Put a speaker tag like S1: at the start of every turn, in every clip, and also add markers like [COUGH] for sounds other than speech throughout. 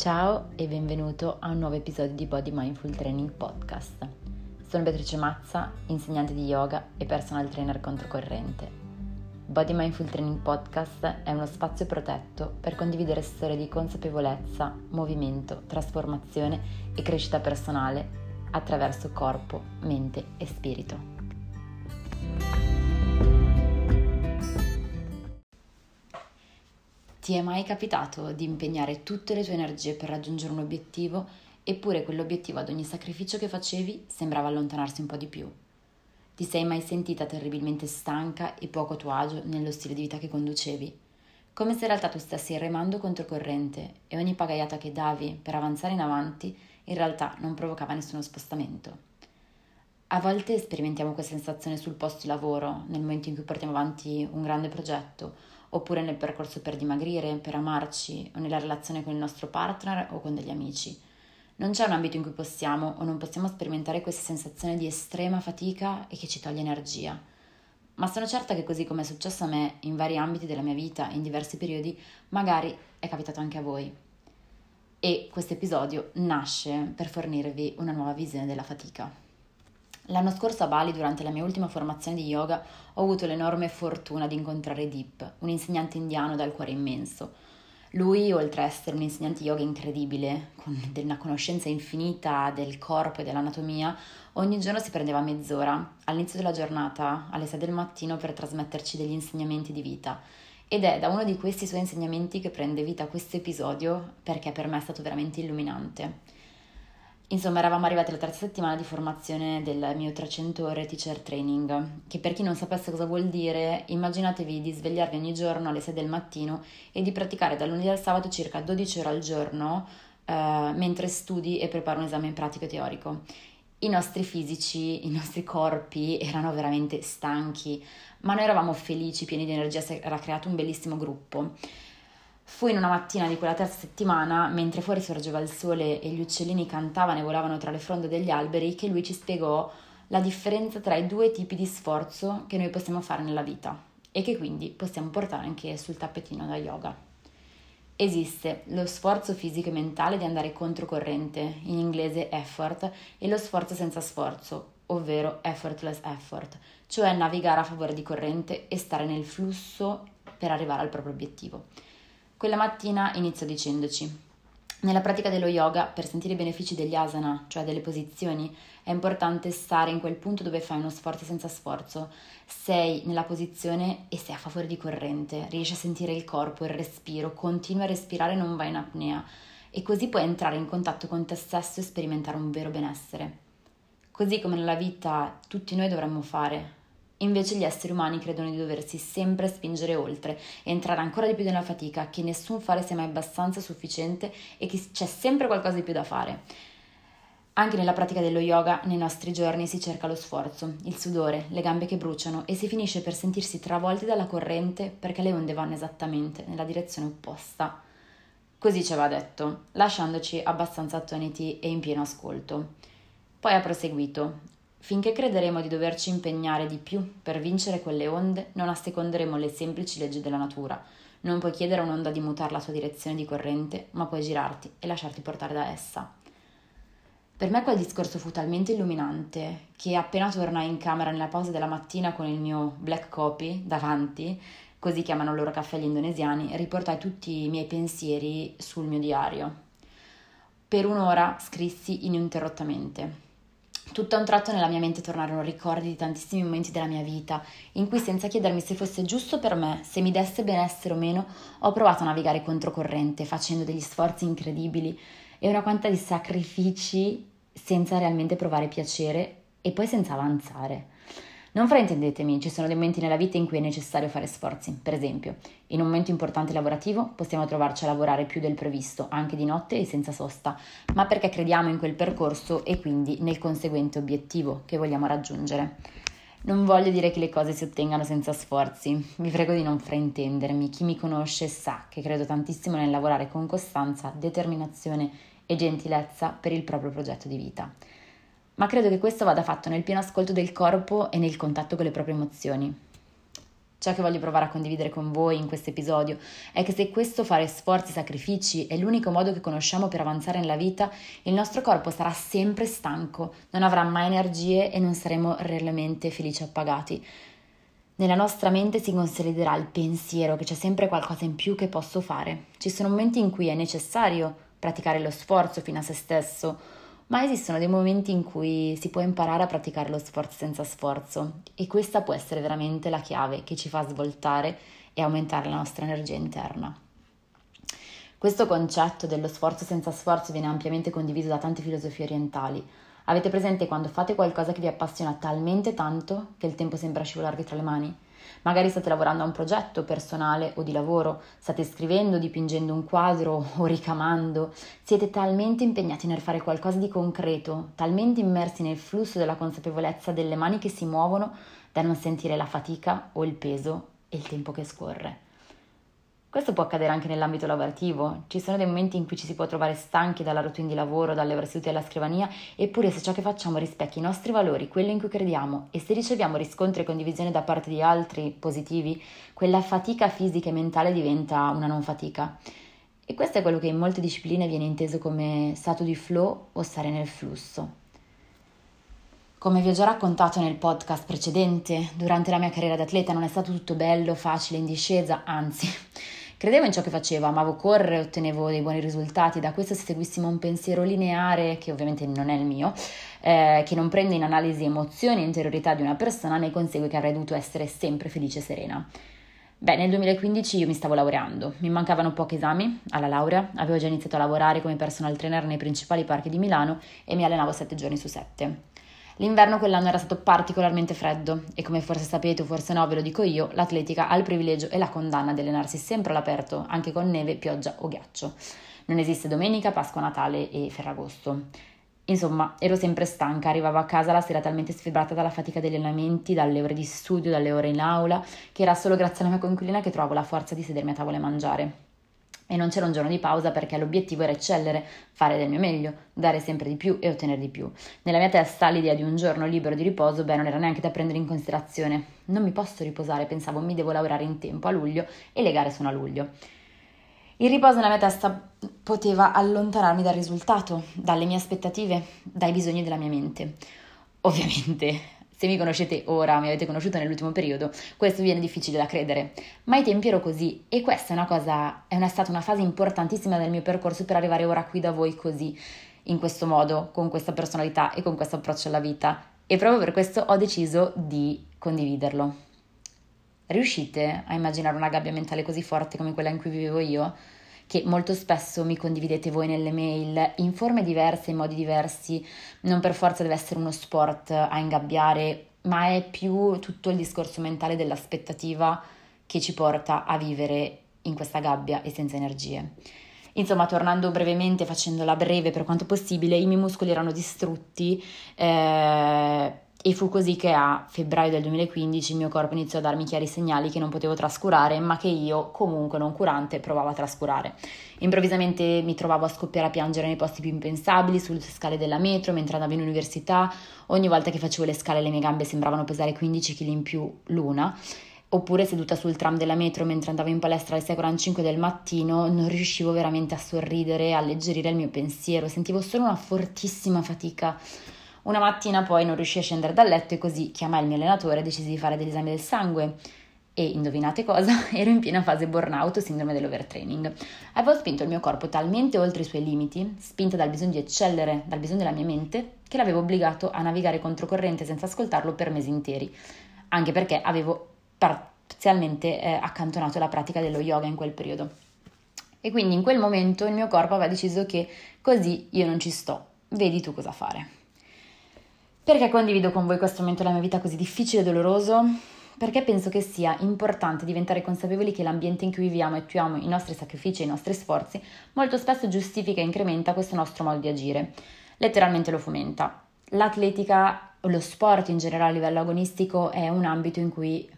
S1: Ciao e benvenuto a un nuovo episodio di Body Mindful Training Podcast. Sono Beatrice Mazza, insegnante di yoga e personal trainer controcorrente. Body Mindful Training Podcast è uno spazio protetto per condividere storie di consapevolezza, movimento, trasformazione e crescita personale attraverso corpo, mente e spirito. Ti è mai capitato di impegnare tutte le tue energie per raggiungere un obiettivo, eppure quell'obiettivo ad ogni sacrificio che facevi sembrava allontanarsi un po' di più? Ti sei mai sentita terribilmente stanca e poco a tuo agio nello stile di vita che conducevi? Come se in realtà tu stessi remando controcorrente e ogni pagaiata che davi per avanzare in avanti in realtà non provocava nessuno spostamento. A volte sperimentiamo questa sensazione sul posto di lavoro, nel momento in cui portiamo avanti un grande progetto oppure nel percorso per dimagrire, per amarci o nella relazione con il nostro partner o con degli amici. Non c'è un ambito in cui possiamo o non possiamo sperimentare questa sensazione di estrema fatica e che ci toglie energia. Ma sono certa che così come è successo a me in vari ambiti della mia vita, in diversi periodi, magari è capitato anche a voi. E questo episodio nasce per fornirvi una nuova visione della fatica. L'anno scorso a Bali, durante la mia ultima formazione di yoga, ho avuto l'enorme fortuna di incontrare Deep, un insegnante indiano dal cuore immenso. Lui, oltre a essere un insegnante yoga incredibile, con una conoscenza infinita del corpo e dell'anatomia, ogni giorno si prendeva mezz'ora all'inizio della giornata, alle 6 del mattino, per trasmetterci degli insegnamenti di vita. Ed è da uno di questi suoi insegnamenti che prende vita questo episodio, perché per me è stato veramente illuminante. Insomma, eravamo arrivati alla terza settimana di formazione del mio 300 ore teacher training, che per chi non sapesse cosa vuol dire, immaginatevi di svegliarvi ogni giorno alle 6 del mattino e di praticare dal lunedì al sabato circa 12 ore al giorno eh, mentre studi e prepari un esame pratico teorico. I nostri fisici, i nostri corpi erano veramente stanchi, ma noi eravamo felici, pieni di energia, si era creato un bellissimo gruppo. Fu in una mattina di quella terza settimana, mentre fuori sorgeva il sole e gli uccellini cantavano e volavano tra le fronde degli alberi, che lui ci spiegò la differenza tra i due tipi di sforzo che noi possiamo fare nella vita e che quindi possiamo portare anche sul tappetino da yoga. Esiste lo sforzo fisico e mentale di andare controcorrente, in inglese effort, e lo sforzo senza sforzo, ovvero effortless effort, cioè navigare a favore di corrente e stare nel flusso per arrivare al proprio obiettivo. Quella mattina inizio dicendoci: Nella pratica dello yoga, per sentire i benefici degli asana, cioè delle posizioni, è importante stare in quel punto dove fai uno sforzo senza sforzo. Sei nella posizione e sei a favore di corrente, riesci a sentire il corpo, il respiro, continui a respirare non vai in apnea. E così puoi entrare in contatto con te stesso e sperimentare un vero benessere. Così come nella vita tutti noi dovremmo fare, Invece gli esseri umani credono di doversi sempre spingere oltre, entrare ancora di più nella fatica, che nessun fare sia mai abbastanza sufficiente e che c'è sempre qualcosa di più da fare. Anche nella pratica dello yoga, nei nostri giorni, si cerca lo sforzo, il sudore, le gambe che bruciano e si finisce per sentirsi travolti dalla corrente perché le onde vanno esattamente nella direzione opposta. Così ci aveva detto, lasciandoci abbastanza attoniti e in pieno ascolto. Poi ha proseguito. Finché crederemo di doverci impegnare di più per vincere quelle onde, non asseconderemo le semplici leggi della natura. Non puoi chiedere a un'onda di mutare la sua direzione di corrente, ma puoi girarti e lasciarti portare da essa. Per me quel discorso fu talmente illuminante che appena tornai in camera nella pausa della mattina con il mio black coffee davanti, così chiamano loro caffè gli indonesiani, riportai tutti i miei pensieri sul mio diario. Per un'ora scrissi ininterrottamente. Tutto a un tratto nella mia mente tornarono ricordi di tantissimi momenti della mia vita, in cui senza chiedermi se fosse giusto per me, se mi desse benessere o meno, ho provato a navigare controcorrente, facendo degli sforzi incredibili e una quantità di sacrifici senza realmente provare piacere e poi senza avanzare. Non fraintendetemi, ci sono dei momenti nella vita in cui è necessario fare sforzi. Per esempio, in un momento importante lavorativo possiamo trovarci a lavorare più del previsto, anche di notte e senza sosta, ma perché crediamo in quel percorso e quindi nel conseguente obiettivo che vogliamo raggiungere. Non voglio dire che le cose si ottengano senza sforzi, vi prego di non fraintendermi, chi mi conosce sa che credo tantissimo nel lavorare con costanza, determinazione e gentilezza per il proprio progetto di vita ma credo che questo vada fatto nel pieno ascolto del corpo e nel contatto con le proprie emozioni. Ciò che voglio provare a condividere con voi in questo episodio è che se questo fare sforzi e sacrifici è l'unico modo che conosciamo per avanzare nella vita, il nostro corpo sarà sempre stanco, non avrà mai energie e non saremo realmente felici e appagati. Nella nostra mente si consoliderà il pensiero che c'è sempre qualcosa in più che posso fare. Ci sono momenti in cui è necessario praticare lo sforzo fino a se stesso, ma esistono dei momenti in cui si può imparare a praticare lo sforzo senza sforzo e questa può essere veramente la chiave che ci fa svoltare e aumentare la nostra energia interna. Questo concetto dello sforzo senza sforzo viene ampiamente condiviso da tante filosofie orientali. Avete presente quando fate qualcosa che vi appassiona talmente tanto che il tempo sembra scivolarvi tra le mani? Magari state lavorando a un progetto personale o di lavoro, state scrivendo, dipingendo un quadro [LAUGHS] o ricamando, siete talmente impegnati nel fare qualcosa di concreto, talmente immersi nel flusso della consapevolezza delle mani che si muovono da non sentire la fatica o il peso e il tempo che scorre. Questo può accadere anche nell'ambito lavorativo. Ci sono dei momenti in cui ci si può trovare stanchi dalla routine di lavoro, dalle ore sedute alla scrivania, eppure se ciò che facciamo rispecchia i nostri valori, quello in cui crediamo, e se riceviamo riscontri e condivisione da parte di altri positivi, quella fatica fisica e mentale diventa una non fatica. E questo è quello che in molte discipline viene inteso come stato di flow o stare nel flusso. Come vi ho già raccontato nel podcast precedente, durante la mia carriera d'atleta non è stato tutto bello, facile, in discesa, anzi [LAUGHS] Credevo in ciò che facevo, amavo correre, ottenevo dei buoni risultati, da questo se seguissimo un pensiero lineare, che ovviamente non è il mio, eh, che non prende in analisi emozioni e interiorità di una persona, ne consegue che avrei dovuto essere sempre felice e serena. Beh, nel 2015 io mi stavo laureando, mi mancavano pochi esami alla laurea, avevo già iniziato a lavorare come personal trainer nei principali parchi di Milano e mi allenavo sette giorni su sette. L'inverno quell'anno era stato particolarmente freddo e come forse sapete o forse no ve lo dico io, l'atletica ha il privilegio e la condanna di allenarsi sempre all'aperto, anche con neve, pioggia o ghiaccio. Non esiste domenica, Pasqua, Natale e Ferragosto. Insomma, ero sempre stanca, arrivavo a casa la sera talmente sfibrata dalla fatica degli allenamenti, dalle ore di studio, dalle ore in aula, che era solo grazie alla mia coinquilina che trovavo la forza di sedermi a tavola e mangiare e non c'era un giorno di pausa perché l'obiettivo era eccellere, fare del mio meglio, dare sempre di più e ottenere di più. Nella mia testa l'idea di un giorno libero di riposo, beh, non era neanche da prendere in considerazione. Non mi posso riposare, pensavo, mi devo lavorare in tempo a luglio e le gare sono a luglio. Il riposo nella mia testa poteva allontanarmi dal risultato, dalle mie aspettative, dai bisogni della mia mente. Ovviamente se mi conoscete ora, mi avete conosciuto nell'ultimo periodo, questo viene difficile da credere, ma ai tempi ero così e questa è una cosa, è una, stata una fase importantissima del mio percorso per arrivare ora qui da voi così, in questo modo, con questa personalità e con questo approccio alla vita e proprio per questo ho deciso di condividerlo. Riuscite a immaginare una gabbia mentale così forte come quella in cui vivevo io? Che molto spesso mi condividete voi nelle mail in forme diverse, in modi diversi, non per forza deve essere uno sport a ingabbiare, ma è più tutto il discorso mentale dell'aspettativa che ci porta a vivere in questa gabbia e senza energie. Insomma, tornando brevemente, facendola breve per quanto possibile, i miei muscoli erano distrutti. Eh, e fu così che a febbraio del 2015 il mio corpo iniziò a darmi chiari segnali che non potevo trascurare, ma che io, comunque non curante, provavo a trascurare. Improvvisamente mi trovavo a scoppiare a piangere nei posti più impensabili, sulle scale della metro, mentre andavo in università. Ogni volta che facevo le scale le mie gambe sembravano pesare 15 kg in più l'una. Oppure seduta sul tram della metro mentre andavo in palestra alle 6.45 del mattino, non riuscivo veramente a sorridere, a alleggerire il mio pensiero, sentivo solo una fortissima fatica. Una mattina poi non riuscii a scendere dal letto e così chiamai il mio allenatore e decisi di fare degli esami del sangue. E indovinate cosa? [LAUGHS] Ero in piena fase burnout sindrome dell'overtraining. Avevo spinto il mio corpo talmente oltre i suoi limiti, spinta dal bisogno di eccellere, dal bisogno della mia mente, che l'avevo obbligato a navigare controcorrente senza ascoltarlo per mesi interi. Anche perché avevo parzialmente eh, accantonato la pratica dello yoga in quel periodo. E quindi in quel momento il mio corpo aveva deciso che così io non ci sto, vedi tu cosa fare. Perché condivido con voi questo momento della mia vita così difficile e doloroso? Perché penso che sia importante diventare consapevoli che l'ambiente in cui viviamo e attuiamo i nostri sacrifici e i nostri sforzi molto spesso giustifica e incrementa questo nostro modo di agire. Letteralmente lo fomenta. L'atletica, lo sport in generale a livello agonistico è un ambito in cui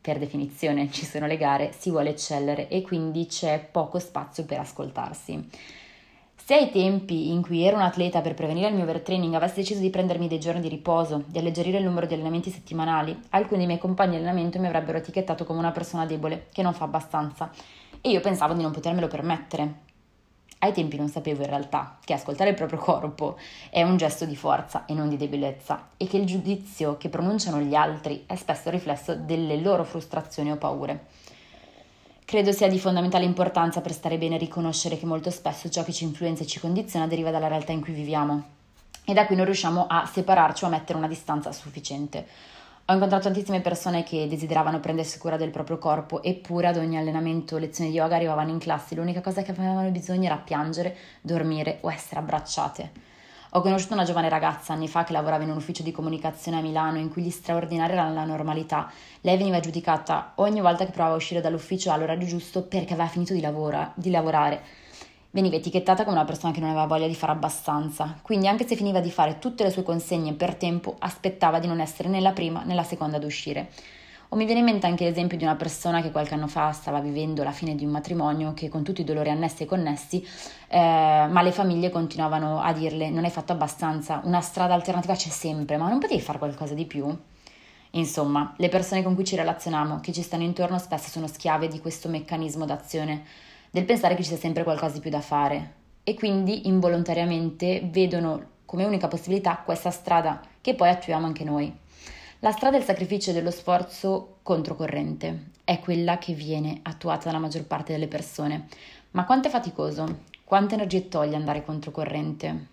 S1: per definizione ci sono le gare, si vuole eccellere e quindi c'è poco spazio per ascoltarsi. Se ai tempi in cui ero un atleta per prevenire il mio overtraining avessi deciso di prendermi dei giorni di riposo, di alleggerire il numero di allenamenti settimanali, alcuni dei miei compagni di allenamento mi avrebbero etichettato come una persona debole, che non fa abbastanza, e io pensavo di non potermelo permettere. Ai tempi non sapevo in realtà che ascoltare il proprio corpo è un gesto di forza e non di debolezza e che il giudizio che pronunciano gli altri è spesso riflesso delle loro frustrazioni o paure. Credo sia di fondamentale importanza per stare bene riconoscere che molto spesso ciò che ci influenza e ci condiziona deriva dalla realtà in cui viviamo e da cui non riusciamo a separarci o a mettere una distanza sufficiente. Ho incontrato tantissime persone che desideravano prendersi cura del proprio corpo, eppure ad ogni allenamento o lezione di yoga arrivavano in classe, l'unica cosa che avevano bisogno era piangere, dormire o essere abbracciate. Ho conosciuto una giovane ragazza anni fa che lavorava in un ufficio di comunicazione a Milano in cui gli straordinari erano la normalità. Lei veniva giudicata ogni volta che provava a uscire dall'ufficio all'orario giusto perché aveva finito di, lavora, di lavorare. Veniva etichettata come una persona che non aveva voglia di fare abbastanza, quindi anche se finiva di fare tutte le sue consegne per tempo, aspettava di non essere né la prima né la seconda ad uscire. O mi viene in mente anche l'esempio di una persona che qualche anno fa stava vivendo la fine di un matrimonio che con tutti i dolori annessi e connessi, eh, ma le famiglie continuavano a dirle non hai fatto abbastanza, una strada alternativa c'è sempre, ma non potevi fare qualcosa di più? Insomma, le persone con cui ci relazioniamo, che ci stanno intorno, spesso sono schiave di questo meccanismo d'azione, del pensare che ci sia sempre qualcosa di più da fare e quindi involontariamente vedono come unica possibilità questa strada che poi attuiamo anche noi. La strada del sacrificio e dello sforzo controcorrente è quella che viene attuata dalla maggior parte delle persone. Ma quanto è faticoso? Quante energie toglie andare controcorrente?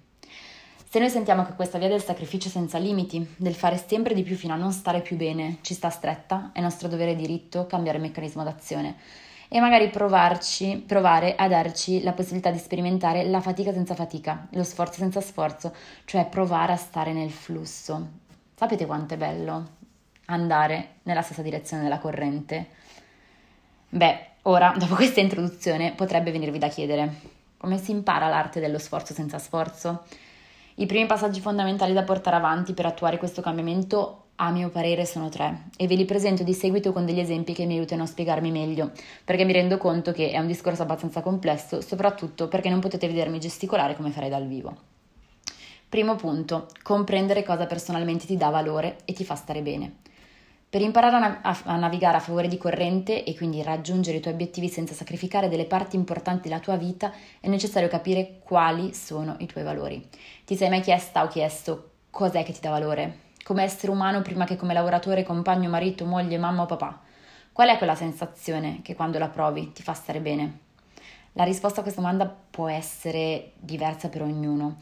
S1: Se noi sentiamo che questa via del sacrificio senza limiti, del fare sempre di più fino a non stare più bene, ci sta stretta, è nostro dovere e diritto cambiare meccanismo d'azione e magari provarci, provare a darci la possibilità di sperimentare la fatica senza fatica, lo sforzo senza sforzo, cioè provare a stare nel flusso, Sapete quanto è bello andare nella stessa direzione della corrente? Beh, ora, dopo questa introduzione, potrebbe venirvi da chiedere come si impara l'arte dello sforzo senza sforzo? I primi passaggi fondamentali da portare avanti per attuare questo cambiamento, a mio parere, sono tre e ve li presento di seguito con degli esempi che mi aiutano a spiegarmi meglio, perché mi rendo conto che è un discorso abbastanza complesso, soprattutto perché non potete vedermi gesticolare come farei dal vivo. Primo punto, comprendere cosa personalmente ti dà valore e ti fa stare bene. Per imparare a, nav- a, navigare a favore di corrente e quindi raggiungere i tuoi obiettivi senza sacrificare delle parti importanti della tua vita è necessario capire quali sono i tuoi valori. Ti sei mai chiesta o chiesto cos'è che ti dà valore? Come essere umano prima che come lavoratore, compagno, marito, moglie, mamma o papà? Qual è quella sensazione che quando la provi ti fa stare bene? La risposta a questa domanda può essere diversa per ognuno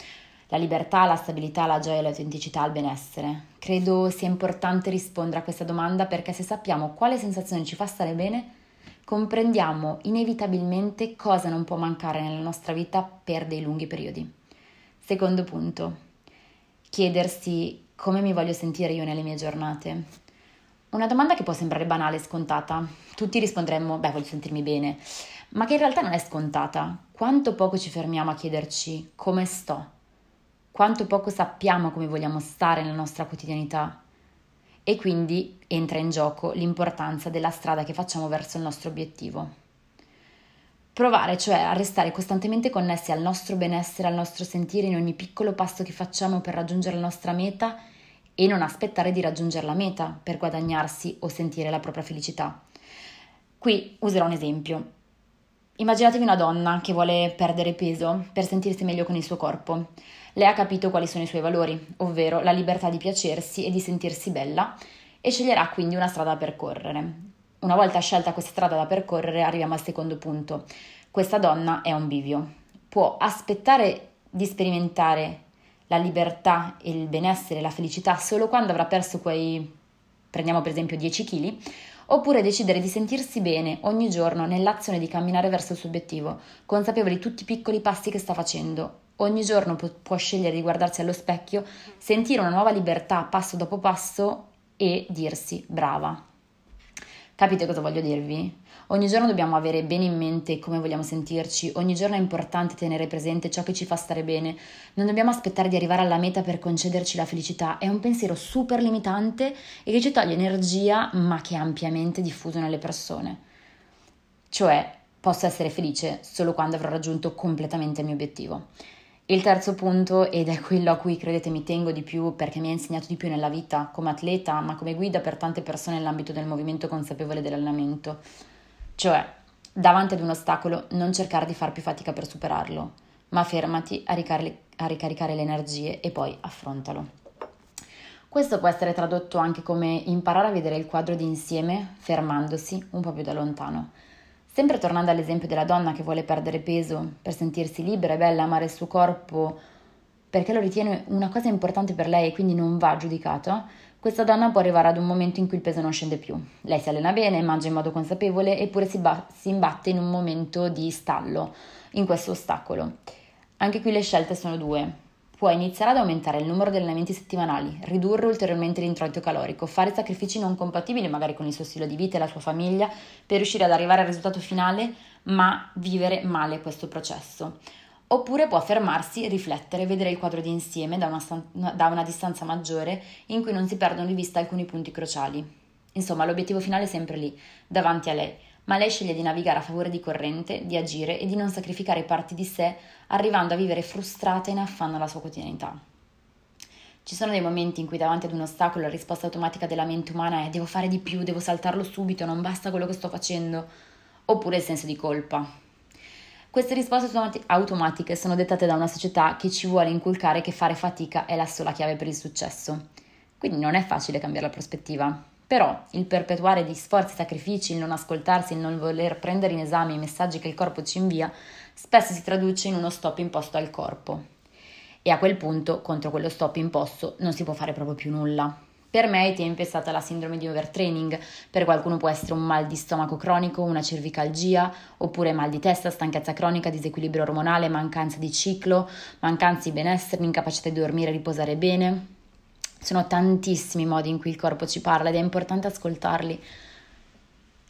S1: la libertà, la stabilità, la gioia, l'autenticità, il benessere. Credo sia importante rispondere a questa domanda perché se sappiamo quale sensazione ci fa stare bene, comprendiamo inevitabilmente cosa non può mancare nella nostra vita per dei lunghi periodi. Secondo punto, chiedersi come mi voglio sentire io nelle mie giornate. Una domanda che può sembrare banale e scontata. Tutti risponderemmo, beh, voglio sentirmi bene, ma che in realtà non è scontata. Quanto poco ci fermiamo a chiederci come sto, quanto poco sappiamo come vogliamo stare nella nostra quotidianità. E quindi entra in gioco l'importanza della strada che facciamo verso il nostro obiettivo. Provare cioè a restare costantemente connessi al nostro benessere, al nostro sentire in ogni piccolo passo che facciamo per raggiungere la nostra meta e non aspettare di raggiungere la meta per guadagnarsi o sentire la propria felicità. Qui userò un esempio. Immaginatevi una donna che vuole perdere peso per sentirsi meglio con il suo corpo. Lei ha capito quali sono i suoi valori, ovvero la libertà di piacersi e di sentirsi bella, e sceglierà quindi una strada da percorrere. Una volta scelta questa strada da percorrere, arriviamo al secondo punto. Questa donna è un bivio. Può aspettare di sperimentare la libertà, il benessere, la felicità solo quando avrà perso quei, prendiamo per esempio 10 kg, oppure decidere di sentirsi bene ogni giorno nell'azione di camminare verso il suo obiettivo, consapevole di tutti i piccoli passi che sta facendo, ogni giorno può, può scegliere di guardarsi allo specchio, sentire una nuova libertà passo dopo passo e dirsi brava. Capite cosa voglio dirvi? Ogni giorno dobbiamo avere bene in mente come vogliamo sentirci, ogni giorno è importante tenere presente ciò che ci fa stare bene, non dobbiamo aspettare di arrivare alla meta per concederci la felicità, è un pensiero super limitante e che ci toglie energia ma che è ampiamente diffuso nelle persone. Cioè, posso essere felice solo quando avrò raggiunto completamente il mio obiettivo. Il terzo punto, ed è quello a cui credete mi tengo di più perché mi ha insegnato di più nella vita come atleta, ma come guida per tante persone nell'ambito del movimento consapevole dell'allenamento, cioè davanti ad un ostacolo non cercare di far più fatica per superarlo, ma fermati a, ricaric- a ricaricare le energie e poi affrontalo. Questo può essere tradotto anche come imparare a vedere il quadro d'insieme fermandosi un po' più da lontano. Sempre tornando all'esempio della donna che vuole perdere peso per sentirsi libera e bella, amare il suo corpo perché lo ritiene una cosa importante per lei e quindi non va giudicata, questa donna può arrivare ad un momento in cui il peso non scende più. Lei si allena bene, mangia in modo consapevole eppure si, ba- si imbatte in un momento di stallo, in questo ostacolo. Anche qui le scelte sono due. Puoi iniziare ad aumentare il numero di allenamenti settimanali, ridurre ulteriormente l'introito calorico, fare sacrifici non compatibili magari con il suo stile di vita e la tua famiglia per riuscire ad arrivare al risultato finale, ma vivere male questo processo. Oppure può fermarsi, riflettere, vedere il quadro d'insieme da una, da una distanza maggiore in cui non si perdono di vista alcuni punti cruciali. Insomma, l'obiettivo finale è sempre lì, davanti a lei ma lei sceglie di navigare a favore di corrente, di agire e di non sacrificare parti di sé, arrivando a vivere frustrata e in affanno alla sua quotidianità. Ci sono dei momenti in cui davanti ad un ostacolo la risposta automatica della mente umana è devo fare di più, devo saltarlo subito, non basta quello che sto facendo, oppure il senso di colpa. Queste risposte automatiche sono dettate da una società che ci vuole inculcare che fare fatica è la sola chiave per il successo. Quindi non è facile cambiare la prospettiva. Però il perpetuare di sforzi e sacrifici, il non ascoltarsi, il non voler prendere in esame i messaggi che il corpo ci invia, spesso si traduce in uno stop imposto al corpo. E a quel punto, contro quello stop imposto, non si può fare proprio più nulla. Per me ai è stata la sindrome di overtraining, per qualcuno può essere un mal di stomaco cronico, una cervicalgia, oppure mal di testa, stanchezza cronica, disequilibrio ormonale, mancanza di ciclo, mancanza di benessere, incapacità di dormire e riposare bene. Sono tantissimi modi in cui il corpo ci parla ed è importante ascoltarli.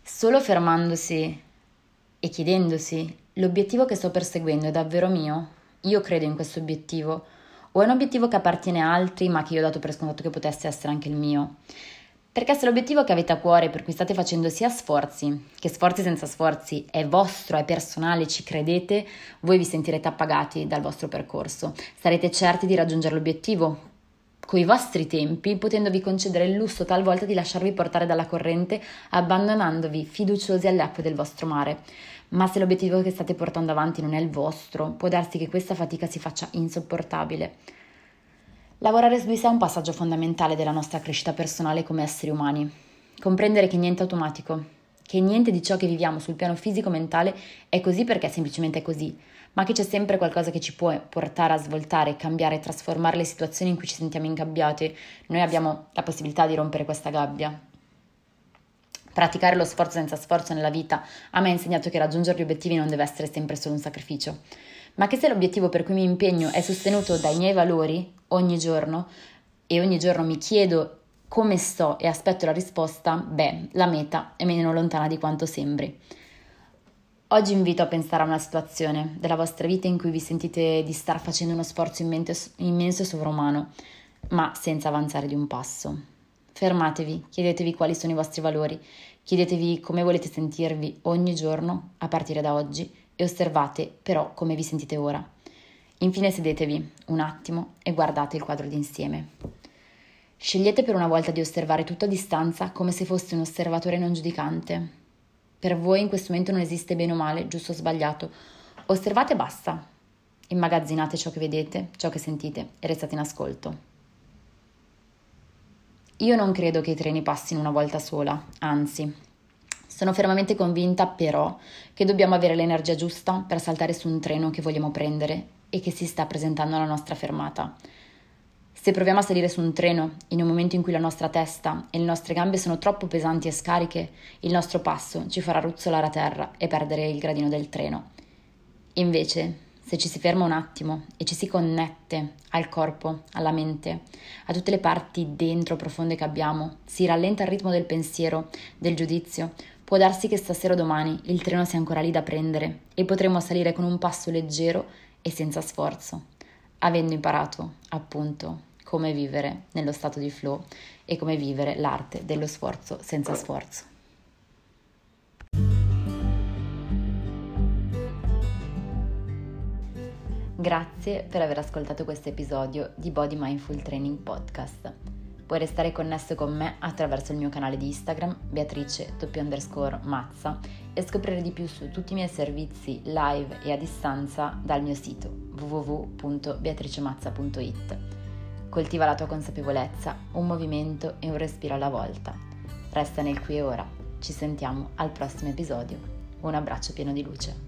S1: Solo fermandosi e chiedendosi l'obiettivo che sto perseguendo è davvero mio? Io credo in questo obiettivo? O è un obiettivo che appartiene a altri ma che io ho dato per scontato che potesse essere anche il mio? Perché se l'obiettivo che avete a cuore, per cui state facendo sia sforzi che sforzi senza sforzi, è vostro, è personale, ci credete, voi vi sentirete appagati dal vostro percorso. Sarete certi di raggiungere l'obiettivo, coi vostri tempi, potendovi concedere il lusso talvolta di lasciarvi portare dalla corrente, abbandonandovi fiduciosi alle acque del vostro mare. Ma se l'obiettivo che state portando avanti non è il vostro, può darsi che questa fatica si faccia insopportabile. Lavorare su di sé è un passaggio fondamentale della nostra crescita personale come esseri umani. Comprendere che niente è automatico, che niente di ciò che viviamo sul piano fisico-mentale è così perché semplicemente è così, ma che c'è sempre qualcosa che ci può portare a svoltare, cambiare, trasformare le situazioni in cui ci sentiamo ingabbiati. Noi abbiamo la possibilità di rompere questa gabbia. Praticare lo sforzo senza sforzo nella vita a me ha insegnato che raggiungere gli obiettivi non deve essere sempre solo un sacrificio, ma che se l'obiettivo per cui mi impegno è sostenuto dai miei valori ogni giorno e ogni giorno mi chiedo come sto e aspetto la risposta, beh, la meta è meno lontana di quanto sembri. Oggi invito a pensare a una situazione della vostra vita in cui vi sentite di star facendo uno sforzo immenso e sovrumano, ma senza avanzare di un passo. Fermatevi, chiedetevi quali sono i vostri valori, chiedetevi come volete sentirvi ogni giorno a partire da oggi e osservate però come vi sentite ora. Infine sedetevi un attimo e guardate il quadro d'insieme. Scegliete per una volta di osservare tutto a distanza come se foste un osservatore non giudicante per voi in questo momento non esiste bene o male, giusto o sbagliato. Osservate e basta. Immagazzinate ciò che vedete, ciò che sentite e restate in ascolto. Io non credo che i treni passino una volta sola, anzi, sono fermamente convinta però che dobbiamo avere l'energia giusta per saltare su un treno che vogliamo prendere e che si sta presentando alla nostra fermata. Se proviamo a salire su un treno in un momento in cui la nostra testa e le nostre gambe sono troppo pesanti e scariche, il nostro passo ci farà ruzzolare a terra e perdere il gradino del treno. Invece, se ci si ferma un attimo e ci si connette al corpo, alla mente, a tutte le parti dentro profonde che abbiamo, si rallenta il ritmo del pensiero, del giudizio, può darsi che stasera o domani il treno sia ancora lì da prendere e potremo salire con un passo leggero e senza sforzo, avendo imparato, appunto, come vivere nello stato di flow e come vivere l'arte dello sforzo senza sforzo. Grazie per aver ascoltato questo episodio di Body Mindful Training Podcast. Puoi restare connesso con me attraverso il mio canale di Instagram, Beatrice underscore Mazza, e scoprire di più su tutti i miei servizi live e a distanza dal mio sito www.beatricemazza.it. Coltiva la tua consapevolezza, un movimento e un respiro alla volta. Resta nel qui e ora. Ci sentiamo al prossimo episodio. Un abbraccio pieno di luce.